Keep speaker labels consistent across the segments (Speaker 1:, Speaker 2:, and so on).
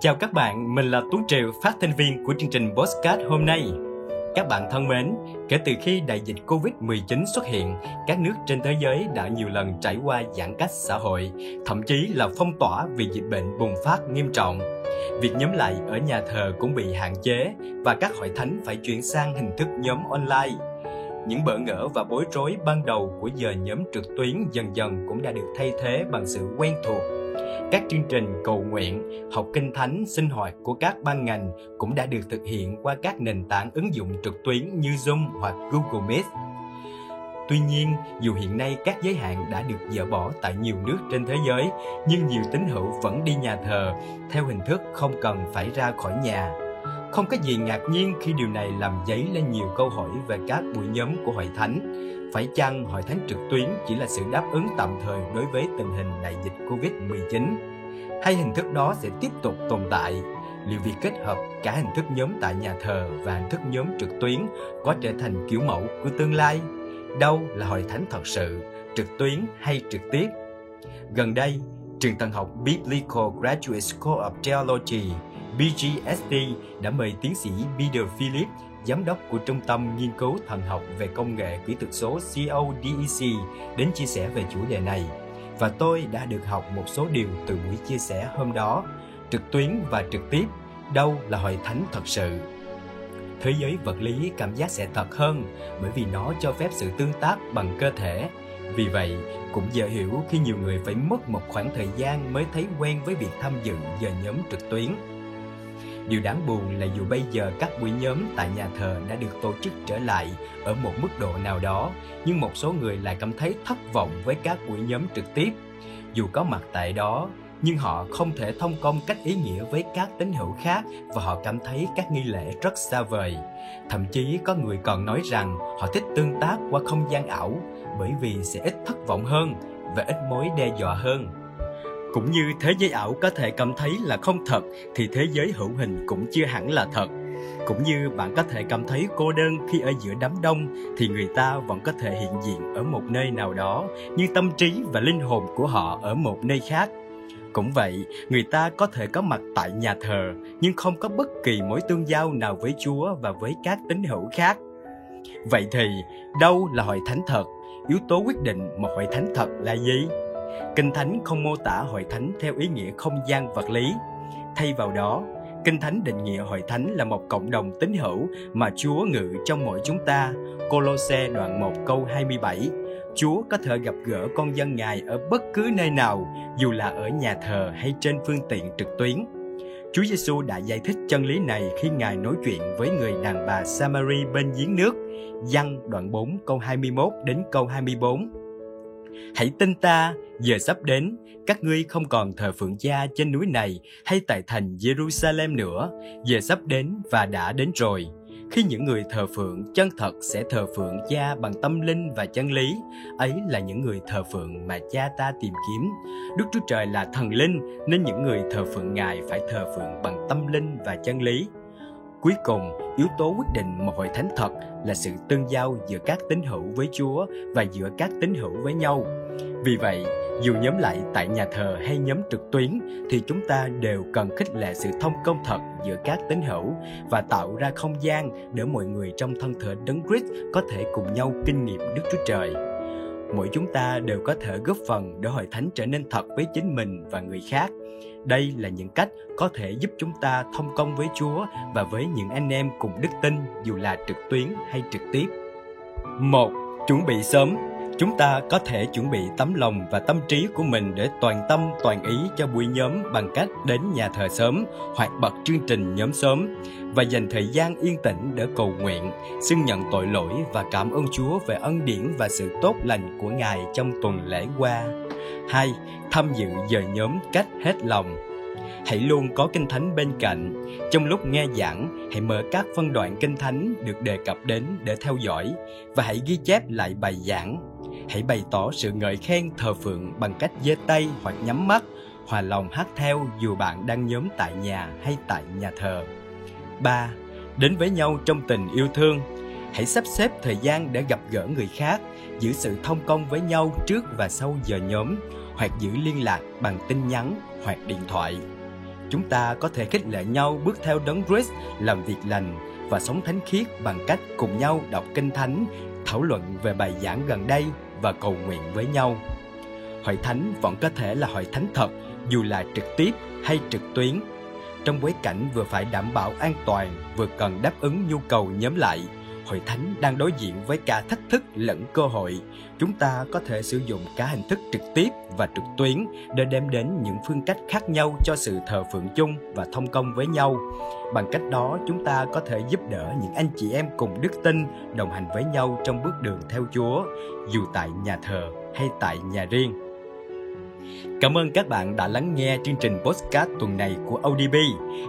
Speaker 1: Chào các bạn, mình là Tuấn Triều, phát thanh viên của chương trình Postcard hôm nay. Các bạn thân mến, kể từ khi đại dịch Covid-19 xuất hiện, các nước trên thế giới đã nhiều lần trải qua giãn cách xã hội, thậm chí là phong tỏa vì dịch bệnh bùng phát nghiêm trọng. Việc nhóm lại ở nhà thờ cũng bị hạn chế và các hội thánh phải chuyển sang hình thức nhóm online. Những bỡ ngỡ và bối rối ban đầu của giờ nhóm trực tuyến dần dần cũng đã được thay thế bằng sự quen thuộc các chương trình cầu nguyện, học kinh thánh, sinh hoạt của các ban ngành cũng đã được thực hiện qua các nền tảng ứng dụng trực tuyến như Zoom hoặc Google Meet. Tuy nhiên, dù hiện nay các giới hạn đã được dỡ bỏ tại nhiều nước trên thế giới, nhưng nhiều tín hữu vẫn đi nhà thờ theo hình thức không cần phải ra khỏi nhà. Không có gì ngạc nhiên khi điều này làm dấy lên nhiều câu hỏi về các buổi nhóm của hội thánh phải chăng hội thánh trực tuyến chỉ là sự đáp ứng tạm thời đối với tình hình đại dịch Covid-19? Hay hình thức đó sẽ tiếp tục tồn tại? Liệu việc kết hợp cả hình thức nhóm tại nhà thờ và hình thức nhóm trực tuyến có trở thành kiểu mẫu của tương lai? Đâu là hội thánh thật sự, trực tuyến hay trực tiếp? Gần đây, trường thần học Biblical Graduate School of Theology BGST đã mời tiến sĩ Peter Phillips giám đốc của Trung tâm Nghiên cứu Thần học về Công nghệ Kỹ thuật số CODEC đến chia sẻ về chủ đề này. Và tôi đã được học một số điều từ buổi chia sẻ hôm đó, trực tuyến và trực tiếp, đâu là hội thánh thật sự. Thế giới vật lý cảm giác sẽ thật hơn bởi vì nó cho phép sự tương tác bằng cơ thể. Vì vậy, cũng dễ hiểu khi nhiều người phải mất một khoảng thời gian mới thấy quen với việc tham dự giờ nhóm trực tuyến Điều đáng buồn là dù bây giờ các buổi nhóm tại nhà thờ đã được tổ chức trở lại ở một mức độ nào đó, nhưng một số người lại cảm thấy thất vọng với các buổi nhóm trực tiếp. Dù có mặt tại đó, nhưng họ không thể thông công cách ý nghĩa với các tín hữu khác và họ cảm thấy các nghi lễ rất xa vời. Thậm chí có người còn nói rằng họ thích tương tác qua không gian ảo bởi vì sẽ ít thất vọng hơn và ít mối đe dọa hơn. Cũng như thế giới ảo có thể cảm thấy là không thật thì thế giới hữu hình cũng chưa hẳn là thật. Cũng như bạn có thể cảm thấy cô đơn khi ở giữa đám đông thì người ta vẫn có thể hiện diện ở một nơi nào đó như tâm trí và linh hồn của họ ở một nơi khác. Cũng vậy, người ta có thể có mặt tại nhà thờ nhưng không có bất kỳ mối tương giao nào với Chúa và với các tín hữu khác. Vậy thì, đâu là hội thánh thật? Yếu tố quyết định một hội thánh thật là gì? Kinh Thánh không mô tả hội thánh theo ý nghĩa không gian vật lý. Thay vào đó, Kinh Thánh định nghĩa hội thánh là một cộng đồng tín hữu mà Chúa ngự trong mỗi chúng ta. Colosse đoạn 1 câu 27 Chúa có thể gặp gỡ con dân Ngài ở bất cứ nơi nào, dù là ở nhà thờ hay trên phương tiện trực tuyến. Chúa Giêsu đã giải thích chân lý này khi Ngài nói chuyện với người đàn bà Samari bên giếng nước. Giăng đoạn 4 câu 21 đến câu 24. Hãy tin ta, giờ sắp đến, các ngươi không còn thờ phượng cha trên núi này hay tại thành Jerusalem nữa, giờ sắp đến và đã đến rồi. Khi những người thờ phượng chân thật sẽ thờ phượng cha bằng tâm linh và chân lý, ấy là những người thờ phượng mà cha ta tìm kiếm. Đức Chúa Trời là thần linh nên những người thờ phượng Ngài phải thờ phượng bằng tâm linh và chân lý. Cuối cùng, yếu tố quyết định một hội thánh thật là sự tương giao giữa các tín hữu với Chúa và giữa các tín hữu với nhau. Vì vậy, dù nhóm lại tại nhà thờ hay nhóm trực tuyến thì chúng ta đều cần khích lệ sự thông công thật giữa các tín hữu và tạo ra không gian để mọi người trong thân thể đấng Christ có thể cùng nhau kinh nghiệm Đức Chúa Trời. Mỗi chúng ta đều có thể góp phần để hội thánh trở nên thật với chính mình và người khác. Đây là những cách có thể giúp chúng ta thông công với Chúa và với những anh em cùng đức tin dù là trực tuyến hay trực tiếp. Một, Chuẩn bị sớm Chúng ta có thể chuẩn bị tấm lòng và tâm trí của mình để toàn tâm toàn ý cho buổi nhóm bằng cách đến nhà thờ sớm hoặc bật chương trình nhóm sớm và dành thời gian yên tĩnh để cầu nguyện, xưng nhận tội lỗi và cảm ơn Chúa về ân điển và sự tốt lành của Ngài trong tuần lễ qua. 2. Tham dự giờ nhóm cách hết lòng hãy luôn có kinh thánh bên cạnh. Trong lúc nghe giảng, hãy mở các phân đoạn kinh thánh được đề cập đến để theo dõi và hãy ghi chép lại bài giảng. Hãy bày tỏ sự ngợi khen thờ phượng bằng cách giơ tay hoặc nhắm mắt, hòa lòng hát theo dù bạn đang nhóm tại nhà hay tại nhà thờ. 3. Đến với nhau trong tình yêu thương. hãy sắp xếp thời gian để gặp gỡ người khác, giữ sự thông công với nhau trước và sau giờ nhóm, hoặc giữ liên lạc bằng tin nhắn hoặc điện thoại. Chúng ta có thể khích lệ nhau bước theo đấng Christ làm việc lành và sống thánh khiết bằng cách cùng nhau đọc kinh thánh, thảo luận về bài giảng gần đây và cầu nguyện với nhau. Hội thánh vẫn có thể là hội thánh thật dù là trực tiếp hay trực tuyến. Trong bối cảnh vừa phải đảm bảo an toàn, vừa cần đáp ứng nhu cầu nhóm lại, hội thánh đang đối diện với cả thách thức lẫn cơ hội. Chúng ta có thể sử dụng cả hình thức trực tiếp và trực tuyến để đem đến những phương cách khác nhau cho sự thờ phượng chung và thông công với nhau. Bằng cách đó, chúng ta có thể giúp đỡ những anh chị em cùng đức tin đồng hành với nhau trong bước đường theo Chúa, dù tại nhà thờ hay tại nhà riêng. Cảm ơn các bạn đã lắng nghe chương trình podcast tuần này của ODB.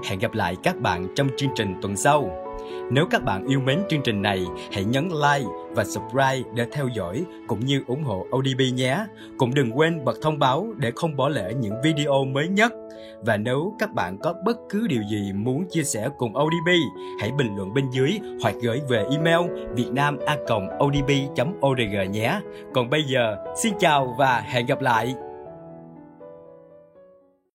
Speaker 1: Hẹn gặp lại các bạn trong chương trình tuần sau. Nếu các bạn yêu mến chương trình này, hãy nhấn like và subscribe để theo dõi cũng như ủng hộ ODB nhé. Cũng đừng quên bật thông báo để không bỏ lỡ những video mới nhất. Và nếu các bạn có bất cứ điều gì muốn chia sẻ cùng ODB, hãy bình luận bên dưới hoặc gửi về email vietnama.odb.org nhé. Còn bây giờ, xin chào và hẹn gặp lại!